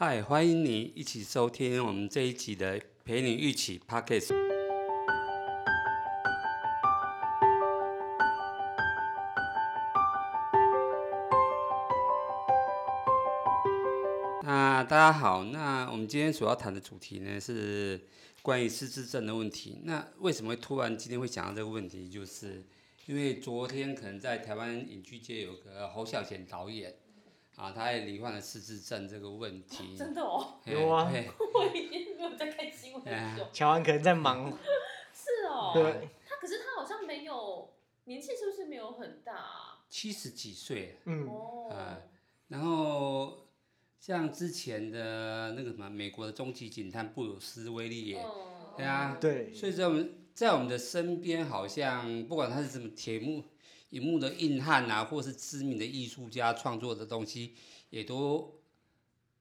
嗨，欢迎你一起收听我们这一集的陪你一起 Podcast。那大家好，那我们今天所要谈的主题呢是关于失智症的问题。那为什么突然今天会讲到这个问题？就是因为昨天可能在台湾影剧界有个侯孝贤导演啊，他也罹患了失智症这个问题。真的哦，有啊。我已经没有在看新闻哎很久。乔安可能在忙，是哦，对，他可是他好像没有年纪，是不是没有很大啊？七十几岁，嗯，哦，啊然后像之前的那个什么美国的终极警探布鲁斯威利也，嗯。对啊对，所以在我们在我们的身边，好像不管他是什么铁幕、荧幕的硬汉啊，或是知名的艺术家创作的东西，也都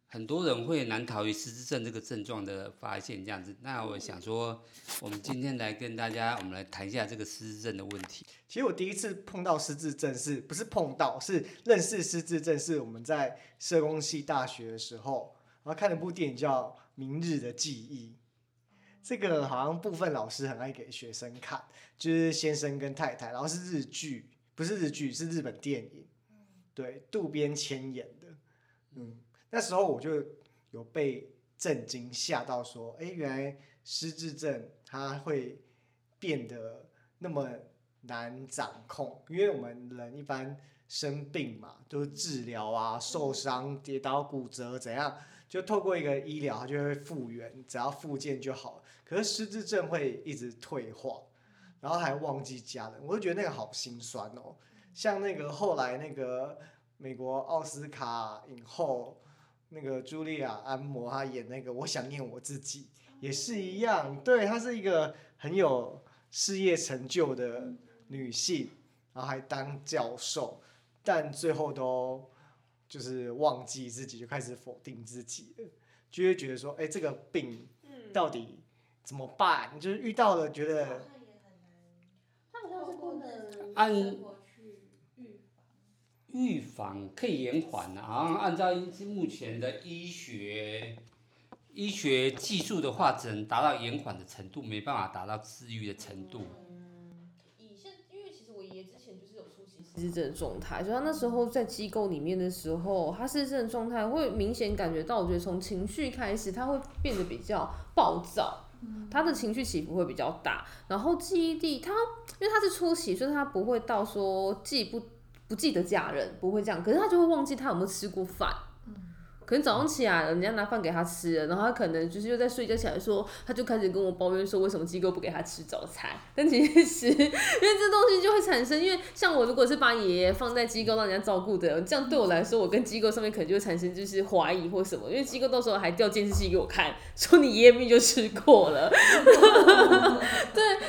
很多人会难逃于失智症这个症状的发现。这样子，那我想说，我们今天来跟大家，我们来谈一下这个失智症的问题。其实我第一次碰到失智症是不是碰到，是认识失智症，是我们在社工系大学的时候，然后看了部电影叫《明日的记忆》。这个好像部分老师很爱给学生看，就是先生跟太太，然后是日剧，不是日剧，是日本电影，对，渡边谦演的。嗯，那时候我就有被震惊吓到，说，哎，原来失智症它会变得那么难掌控，因为我们人一般生病嘛，都是治疗啊、受伤、跌倒、骨折怎样，就透过一个医疗，它就会复原，只要复健就好。可是失智症会一直退化，然后还忘记家人，我就觉得那个好心酸哦。像那个后来那个美国奥斯卡影后那个茱莉亚·安摩，她演那个《我想念我自己》也是一样，对，她是一个很有事业成就的女性，然后还当教授，但最后都就是忘记自己，就开始否定自己了，就会觉得说，哎、这个病嗯，到底怎么办？就是遇到了，觉得按预防。可以延缓的、好像按照目前的医学医学技术的话，只能达到延缓的程度，没办法达到治愈的程度。嗯以现，因为其实我爷爷之前就是有出席失智的状态，所以他那时候在机构里面的时候，他失智的状态会明显感觉到，我觉得从情绪开始，他会变得比较暴躁。他的情绪起伏会比较大，然后记忆力他因为他是初期，所以他不会到说记不不记得家人，不会这样，可是他就会忘记他有没有吃过饭。可能早上起来，人家拿饭给他吃，然后他可能就是又在睡觉起来说，他就开始跟我抱怨说为什么机构不给他吃早餐。但其实因为这东西就会产生，因为像我如果是把爷爷放在机构让人家照顾的，这样对我来说，我跟机构上面可能就会产生就是怀疑或什么，因为机构到时候还调监视器给我看，说你爷爷明明就吃过了。对，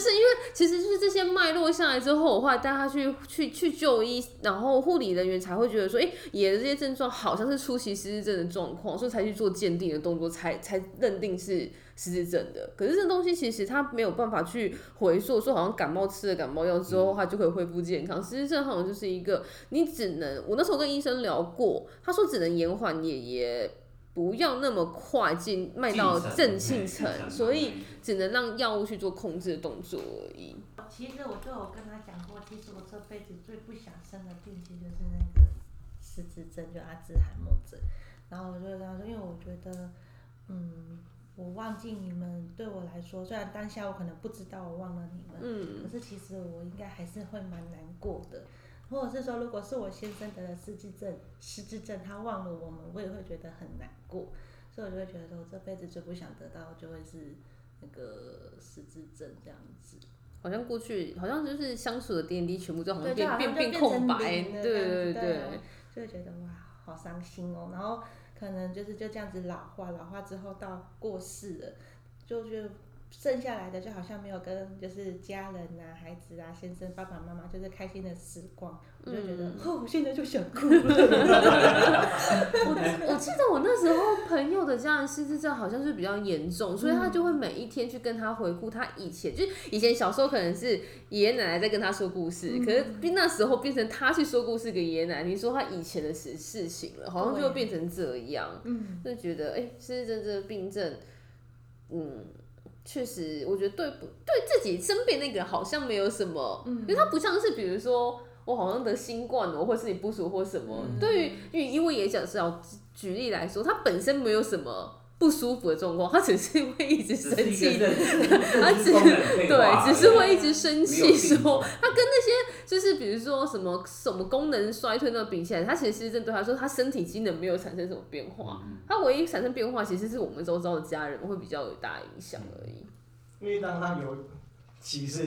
是因为其实就是这些脉络下来之后，我后来带他去去去就医，然后护理人员才会觉得说，哎、爷的这些症状好像是初期失智症的状况，所以才去做鉴定的动作，才才认定是失智症的。可是这东西其实他没有办法去回溯，说好像感冒吃了感冒药之后，他就可以恢复健康。失智症好像就是一个你只能，我那时候跟医生聊过，他说只能延缓爷爷。不要那么快进卖到正性层，所以只能让药物去做控制的动作而已。其实我就有跟他讲过，其实我这辈子最不想生的病，其实就是那个失智症，就阿兹海默症。然后我就跟他说，因为我觉得，嗯，我忘记你们对我来说，虽然当下我可能不知道我忘了你们，嗯可是其实我应该还是会蛮难过的。或者是说，如果是我先生得了失智症，失智症他忘了我们，我也会觉得很难过。所以我就会觉得，我这辈子最不想得到就会是那个失智症这样子。好像过去好像就是相处的点滴全部都好像变变变空白，对对对，就会觉得哇，好伤心哦。然后可能就是就这样子老化，老化之后到过世了，就觉得剩下来的就好像没有跟就是家人啊、孩子啊、先生、爸爸妈妈就是开心的时光，我就觉得、嗯。哦，我现在就想哭了。我我记得我那时候朋友的家人失智症好像是比较严重，所以他就会每一天去跟他回顾他以前，就是以前小时候可能是爷爷奶奶在跟他说故事，可是那时候变成他去说故事给爷爷奶奶，你说他以前的事事情了，好像就会变成这样，嗯，就觉得哎，失智症这个病症，嗯。确实，我觉得对不对自己身边那个好像没有什么，因为他不像是比如说我好像得新冠了，或是你不舒服或什么。对于因为因为也讲是要举例来说，他本身没有什么不舒服的状况，他只是会一直生气的，他只对，只是 会一直生气，说他跟那些就是比如说什么什么功能衰退那比起来，他其实是针对他说他身体机能没有产生什么变化，他唯一产生变化其实是我们周遭的家人会比较有大影响而已。因为当他有其实，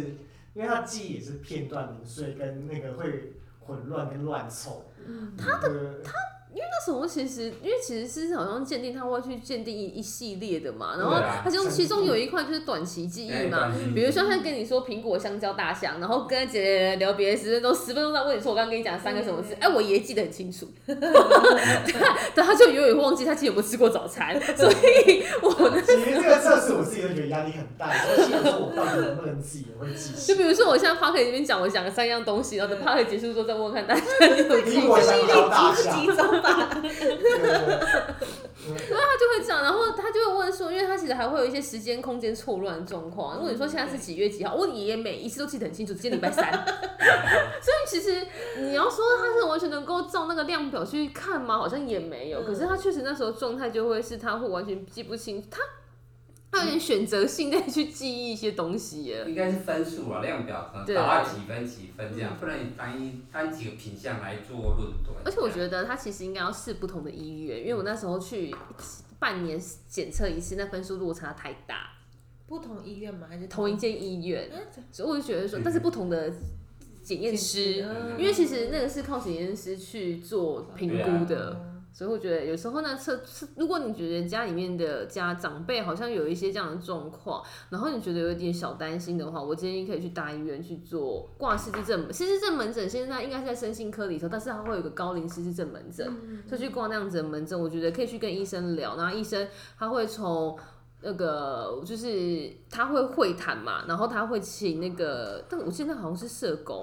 因为他记忆也是片段零碎，跟那个会混乱跟乱凑。他的他因为那时候其实，因为其实是好像鉴定，他会去鉴定一一系列的嘛，然后他就其中有一块就是短期记忆哎嘛，比如说他跟你说苹果、香蕉、大象，然后跟姐姐聊别的十分钟，十分钟再问你说我刚刚跟你讲三个什么事，哎、我爷爷记得很清楚，但他就永远忘记他其实有没有吃过早餐，所以我那其实这个测试我自己都觉得压力很大，所以有时候我到底能不能自己也会记就。比如说我现在 p a r k 这边讲我讲了三样东西，然后等 p a r k 结束之后再问问看大家有没有记苹果、香蕉、大集象，不集中吧？对对对他就会这样，然后他就会问说，因为他其实还会有一些时间空间错乱的状况。如果你说现在是几月几号，我爷爷每一次都记得很清楚，今天礼拜三。所以其实你要说他是完全能够照那个量表去看吗？好像也没有。可是他确实那时候状态就会是他会完全记不清，他他有点选择性在去记忆一些东西耶。应该是分数啊，量表可能对打到几分几分这样，不能以单一单几个品项来做论断。而且我觉得他其实应该要试不同的医院，因为我那时候去半年检测一次，那分数落差太大。不同医院吗？还是同一间医院，嗯所以我就觉得说，但是不同的检验师，嗯因为其实那个是靠检验师去做评估的，嗯所以我觉得有时候呢，测测如果你觉得家里面的家长辈好像有一些这样的状况，然后你觉得有点小担心的话，我建议可以去大医院去做挂失智症。失智症门诊现在应该是在身心科里头，但是它会有个高龄失智症门诊，所以去挂那样子的门诊，我觉得可以去跟医生聊，然后医生他会从。那个就是他会会谈嘛，然后他会请那个，但我现在好像是社工，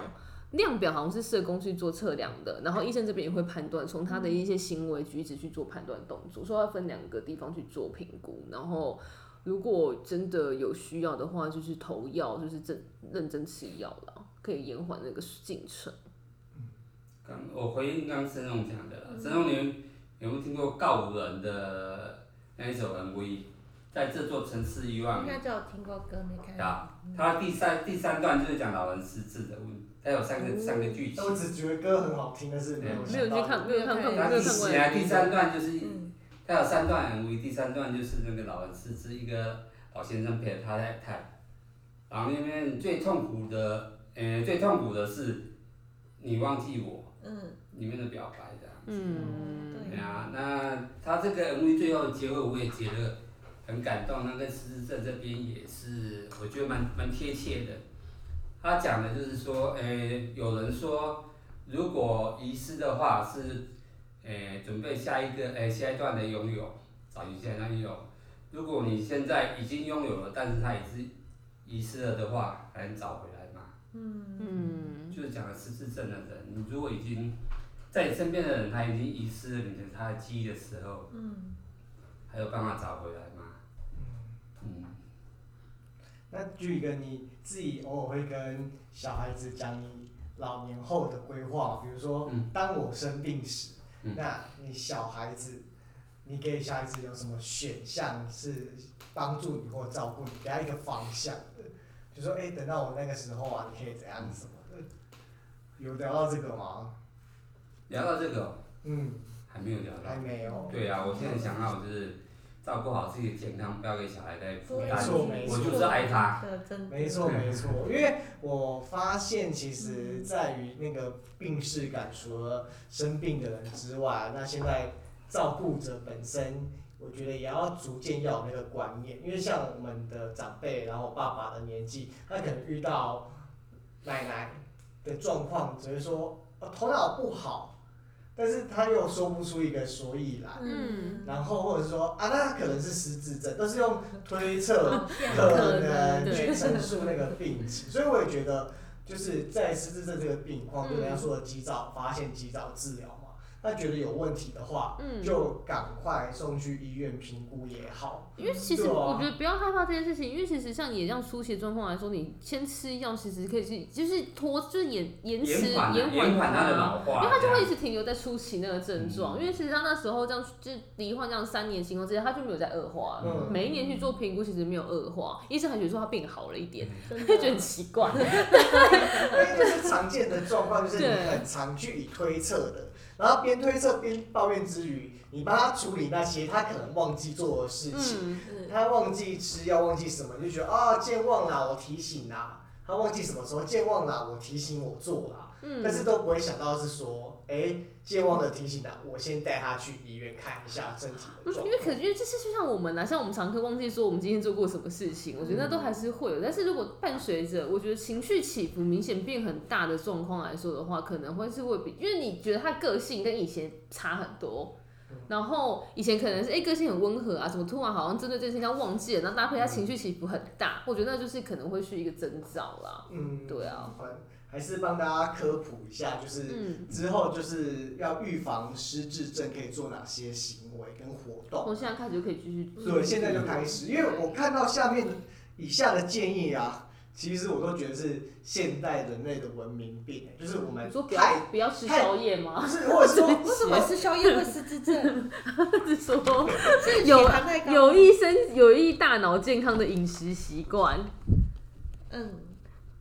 量表好像是社工去做测量的，然后医生这边也会判断，从他的一些行为举止去做判断动作，说要分两个地方去做评估，然后如果真的有需要的话，就是投药，就是真认真吃药了，可以延缓那个进程。刚我回应刚刚申龙讲的了，申龙你有没有听过告人的那一首 MV？在这座城市以外应。该就有听过歌，没看。啊，他第三第三段就是讲老人失智的问题，它有三个三个剧情。我只觉得歌很好听，但是没有没有去看，没有看过，没他第有看过四啊，第三段就是嗯它有三段 MV，第三段就是那个老人是是，一个老先生陪着他太太，然后那边最痛苦的，呃，最痛苦的是你忘记我嗯，里面的表白这样。嗯，对啊，那他这个 MV 最后的结尾我也觉得很感动，那个失智症这边也是我觉得蛮蛮贴切的。他讲的就是说，诶、有人说如果遗失的话是，诶、准备下一个诶、下一段的拥有，找一下那拥有。如果你现在已经拥有了，但是它也是遗失了的话，还能找回来吗？嗯，就是讲的失智症的人，你如果已经在你身边的人他已经遗失了你的他的记忆的时候，嗯，还有办法找回来吗？嗯，那举一个你自己偶尔会跟小孩子讲你老年后的规划，比如说嗯，当我生病时，嗯那你小孩子，你给小孩子有什么选项是帮助你或照顾你，给他一个方向的，就说哎、等到我那个时候啊，你可以怎样什么的，有聊到这个吗？聊到这个哦嗯，还没有聊到还。没有。对啊，我现在想到就是照顾好自己的健康，不要给小孩带负没担。错没错我就是爱他。没错没错，因为我发现其实在于那个病视感，除了生病的人之外，那现在照顾者本身，我觉得也要逐渐要有那个观念，因为像我们的长辈，然后爸爸的年纪，他可能遇到奶奶的状况，只会说哦头脑不好，但是他又说不出一个所以然。嗯，然后或者是说啊，那可能是失智症，都是用推测 可可能能去陈述那个病情，所以我也觉得，就是在失智症这个病况，就人家说的及早发现、及早治疗嘛。那觉得有问题的话，嗯就赶快送去医院评估也好。因为其实我觉得不要害怕这件事情，因为其实像也这样出血状况来说，你先吃药其实可以去，就是拖，就是延延迟延缓它的老化，因为他就会一直停留在初期那个症状，嗯因为其实他那时候这样就罹患这样三年情况之下，他就没有在恶化了。嗯每一年去做评估，其实没有恶化，医生还觉得说他变好了一点，真 就觉得很奇怪。因为就是常见的状况，就是你很常去以推测的，然后边推测边抱怨之余，你帮他处理那些他可能忘记做的事情。嗯，他忘记吃药，忘记什么，你就觉得啊、健忘啦，我提醒啦。他忘记什么时候健忘啦，我提醒我做啦。嗯但是都不会想到是说，哎、健忘的提醒啦，我先带他去医院看一下身体的状因为可况。因为这是就像我们啊，像我们常客忘记说我们今天做过什么事情，我觉得那都还是会有。但是如果伴随着我觉得情绪起伏明显变很大的状况来说的话，可能会是会比，因为你觉得他个性跟以前差很多。然后以前可能是哎、个性很温和啊，怎么突然好像针对这件事情要忘记了，然后搭配他情绪起伏很大，我觉得那就是可能会是一个征兆啦。嗯，对啊，还是帮大家科普一下，就是嗯，之后就是要预防失智症可以做哪些行为跟活动。从现在开始就可以继续做。对，现在就开始，因为我看到下面以下的建议啊，其实我都觉得是现代人类的文明病，就是我们你说不要太不要吃宵夜吗不？是，或者说 为什么吃宵夜会失智症？是说是有有益身有益大脑健康的饮食习惯，嗯，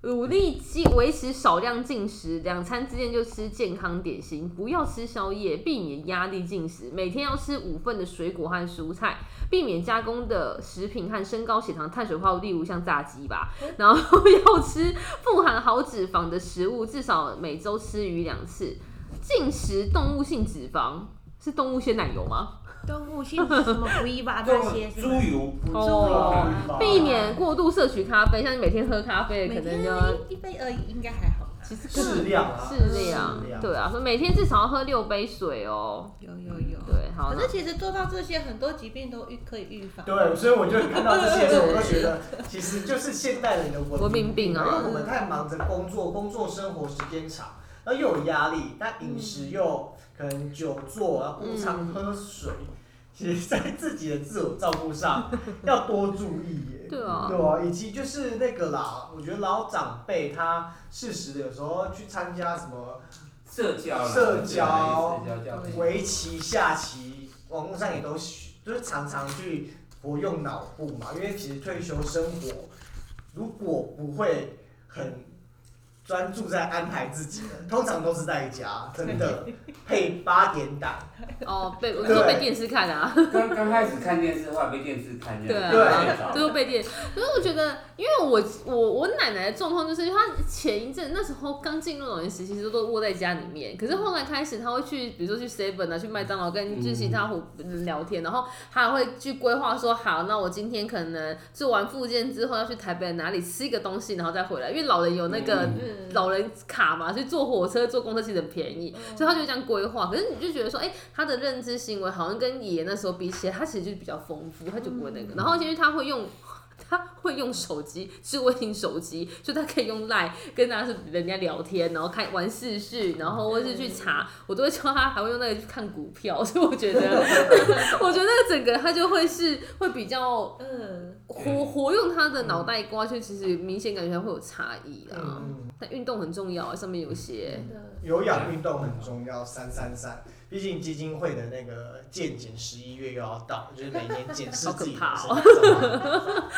努力进维持少量进食，两餐之间就吃健康点心，不要吃宵夜，避免压力进食，每天要吃五份的水果和蔬菜，避免加工的食品和升高血糖碳水化合物，例如像炸鸡吧，然后要吃富含好脂肪的食物，至少每周吃鱼两次，禁食动物性脂肪。是动物鲜奶油吗？动物性什么不一吧那些是猪吗油，哦啊避免过度摄取咖啡，像你每天喝咖啡，可能就要一杯而已，应该还好吧？其实适量啊，适量适，量对啊，说每天至少要喝六杯水哦。有有有。对，好，可是其实做到这些，很多疾病都预可以预防。对，所以我就看到这些的时候，我都觉得其实就是现代人的文文明病啊因为我们太忙着工作，工作生活时间长，又有压力，但饮食又可能久坐，然后不常喝水，其实在自己的自我照顾上 要多注意耶。对啊。对啊，以及就是那个啦，我觉得老长辈他适时的有时候去参加什么社交啦，社交围棋、下棋，网络上也都许就是常常去活用脑部嘛，因为其实退休生活如果不会很专注在安排自己的，通常都是在家，真的配八点档，哦，被我都被电视看啊，刚刚开始看电视，后来被电视看这样，对啊最后被电。可是我觉得，因为我我我奶奶的状况就是，她前一阵那时候刚进入老年时期，其实都窝在家里面。可是后来开始，她会去，比如说去 Seven 啊，去麦当劳跟就是其他伙人聊天，然后她还会去规划说，好，那我今天可能做完复健之后要去台北哪里吃一个东西，然后再回来，因为老人有那个。嗯老人卡嘛，所以坐火车、坐公车其实很便宜，嗯所以她就这样规划。可是你就觉得说，哎、他的认知行为好像跟爷爷那时候比起来，她其实就是比较丰富，她就不会那个。然后因为她会用。他会用手机，智慧型手机，就他可以用 Line 跟大家是人家聊天，然后看玩视讯，然后或是去查，我都会教他还会用那个去看股票，所以我觉得，我觉得那个整个他就会是会比较嗯，活活用他的脑袋瓜，就其实明显感觉会有差异啦。嗯，但运动很重要啊，上面有写。有氧运动很重要，三三三。毕竟基金会的那个健检十一月又要到，就是每年检视自己的身好可怕哦体状况。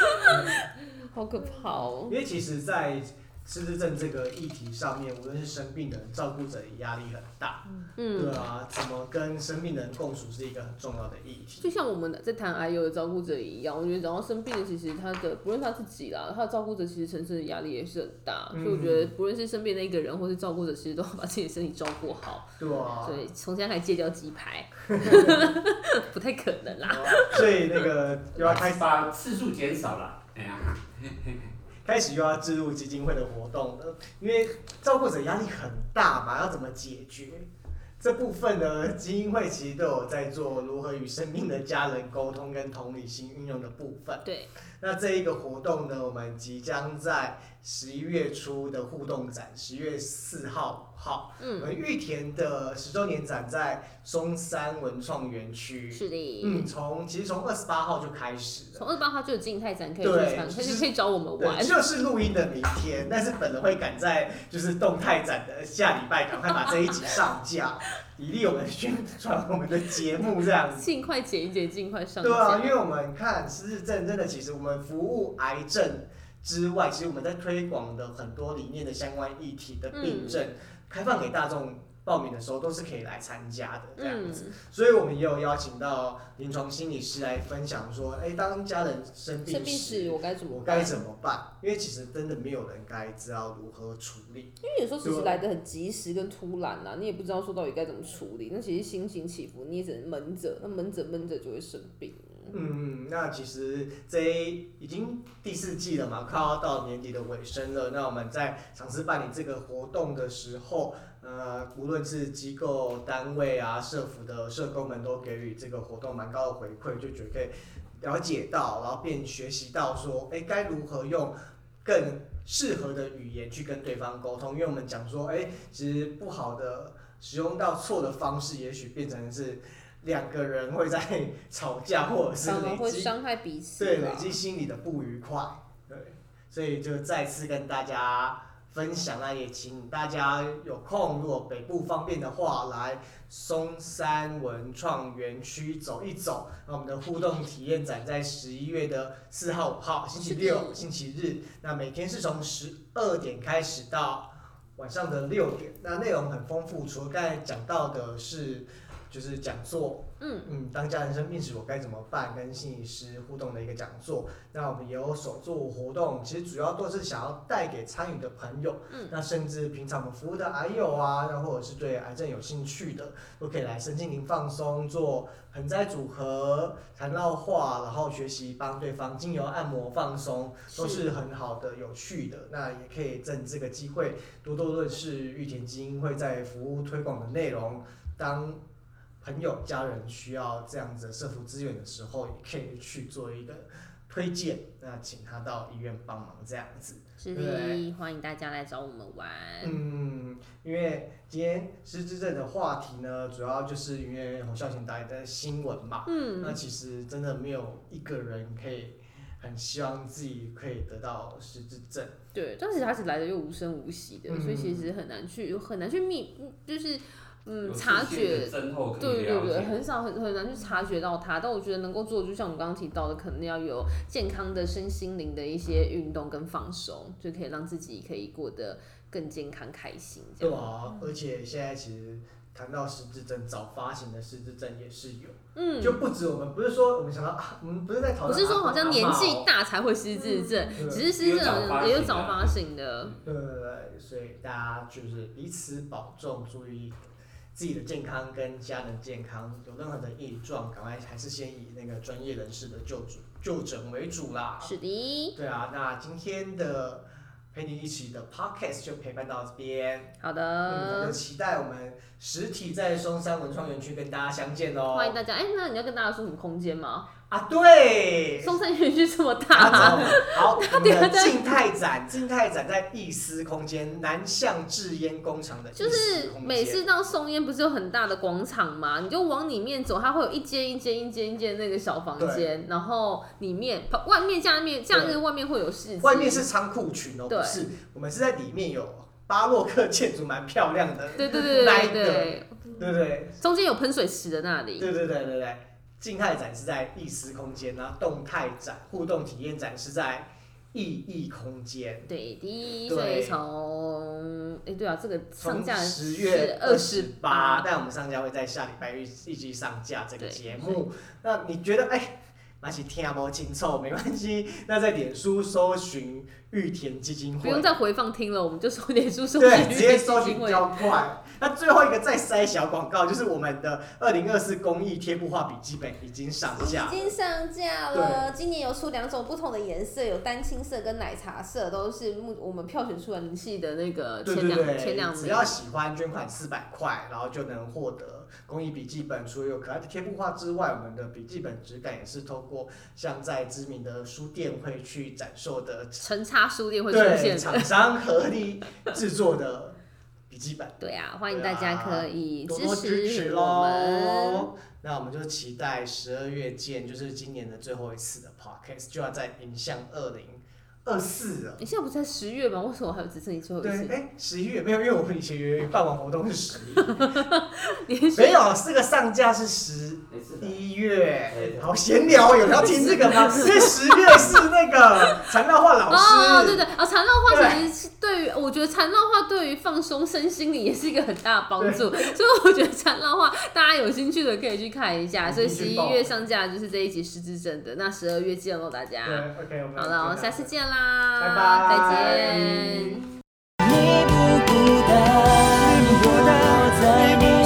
好可怕哦因。为其实，在失智症这个议题上面，无论是生病的人、照顾者也压力很大。嗯对嗯，啊，怎么跟生病的人共处是一个很重要的议题。就像我们在谈癌友的照顾者一样，我觉得然后生病的，其实他的不论他自己啦，他的照顾者其实承受的压力也是很大，所以我觉得不论是生病的一个人，或是照顾者，其实都要把自己的身体照顾好。对啊，所以从现在开始戒掉鸡排，不太可能啦。所以那个又要开始把次数减少了。哎呀，开始又要置入基金会的活动了，因为照顾者压力很大嘛，要怎么解决？这部分呢，基金会其实都有在做如何与生病的家人沟通跟同理心运用的部分。对，那这一个活动呢，我们即将在十一月初的互动展，十月四号、五号，我嗯，们玉田的十周年展在松山文创园区。是的。嗯，从其实从二十八号就开始了。从二十八号就有静态展可以去对看，可就是以可以找我们玩对，。就是录音的明天，但是本人会赶在就是动态展的下礼拜，赶快把这一集上架，以利我们宣传我们的节目这样子。尽快剪一剪，尽快上对啊，因。为我们看失智症真的，其实我们服务癌症之外，其实我们在推广的很多理念的相关议题的病症，开放给大众报名的时候，都是可以来参加的这样嗯子。，所以我们也有邀请到临床心理师来分享说，哎、当家人生病时我该怎么我？该怎么办？因为其实真的没有人该知道如何处理。因为有时候其实来的很及时跟突然呐、你也不知道说到底该怎么处理。那其实心情起伏，你也只能闷着，那闷着闷着就会生病。嗯嗯，那其实这已经第四季了嘛，快要到年底的尾声了。那我们在尝试办理这个活动的时候，呃，无论是机构单位啊、社服的社工们都给予这个活动蛮高的回馈，就觉得可以了解到，然后便学习到说，哎，该如何用更适合的语言去跟对方沟通。因为我们讲说，哎，其实不好的使用到错的方式，也许变成是两个人会在吵架，或者是伤害彼此对累啦。积心里的不愉快。对，所以就再次跟大家分享那也请大家有空，如果北部方便的话，来松山文创园区走一走。那我们的互动体验展在十一月的四号、五号，星期六、星期日。那每天是从十二点开始到晚上的六点。那内容很丰富，除了刚才讲到的是就是讲座，嗯嗯，当家人生病时我该怎么办？跟心理师互动的一个讲座。那我们也有手作活动，其实主要都是想要带给参与的朋友，嗯，那甚至平常我们服务的癌友啊，然后或者是对癌症有兴趣的，都可以来身心灵放松，做盆栽组合、缠绕画，然后学习帮对方精油按摩放松，都是很好的、有趣的。那也可以趁这个机会多多认识玉田基金会在服务推广的内容，当朋友、家人需要这样子的社福资源的时候，也可以去做一个推荐，那请他到医院帮忙这样子。是的，欢迎大家来找我们玩。嗯，因为今天失智症的话题呢，主要就是因为洪孝贤导演的新闻嘛。嗯，那其实真的没有一个人可以很希望自己可以得到失智症。对，但是他是来的又无声无息的，嗯所以其实很难去很难去密，就是嗯察觉。对对对，很少很很难去察觉到它，但我觉得能够做，就像我们刚刚提到的，可能要有健康的身心灵的一些运动跟放松，就可以让自己可以过得更健康开心。对啊，而且现在其实谈到失智症，早发型的失智症也是有，嗯，就不止我们不是说我们想到啊，我们不是在讨论，不是说好像年纪大。才会失智症，对只是失智症也有早发型的。对对对，所以大家就是彼此保重，注意自己的健康跟家人健康，有任何的异状，赶快还是先以那个专业人士的救助就诊为主啦。是的，对啊，那今天的陪你一起的 podcast 就陪伴到这边，好嗯，那就，期待我们实体在松山文创园区跟大家相见哦。欢迎大家。哎、那你要跟大家说什么空间吗？啊，对，松山园区这么啊大，走好，我们的静态展，静态展在艺思空间南向制烟工厂的就是每次到松烟不是有很大的广场吗？你就往里面走，它会有一间一间一间一间那个小房间，然后里面外面下面假日外面会有市集，外面是仓库群哦，对不是，我们是在里面有巴洛克建筑，蛮漂亮的，对对对对对，对不对？中间有喷水池的那里，对对对对对，静态展是在意思空间，然后动态展、互动体验展是在意义空间。对的，对所以从哎对啊，这个上从架十月二十八，但我们上架会在下礼拜一一起上架这个节目。那你觉得哎，那是听不清楚没关系，那在脸书搜寻玉田基金会，不用再回放听了，我们就搜点书搜对，寻直接基金会搜寻比较快。那最后一个再塞小广告，就是我们的二零二四公益贴布画笔记本已经上架已。经上架了，今年有出两种不同的颜色，有丹青色跟奶茶色，都是目我们票选出人气的那个对前两前两名。只要喜欢捐款四百块，然后就能获得公益笔记本。除了有可爱的贴布画之外，我们的笔记本质感也是透过像在知名的书店会去展售的，陈叉书店会出对现的。厂商合力制作的笔记本。对啊，欢迎大家可以多多支持我们。喽！那我们就期待十二月见，就是今年的最后一次的 podcast，就要在影像二零二四了。你现在不是在十月吗？为什么还有只剩你最后一对，次？哎，十一月没有，因为我们以前约办完活动是十一，连续没有，这个上架是十没事的。一月。好闲聊，有人要听这个吗？因为十月是那个缠绕画老师，哦，对对，哦，缠绕画其实是对于，我觉得缠绕画对于放松身心灵也是一个很大的帮助，所以我觉得缠绕画大家有兴趣的可以去看一下。所以十一月上架就是这一集失智症的，那十二月见喽，大家。对，OK，我们好了，我们下次见啦，拜拜再见。你不孤单，我在你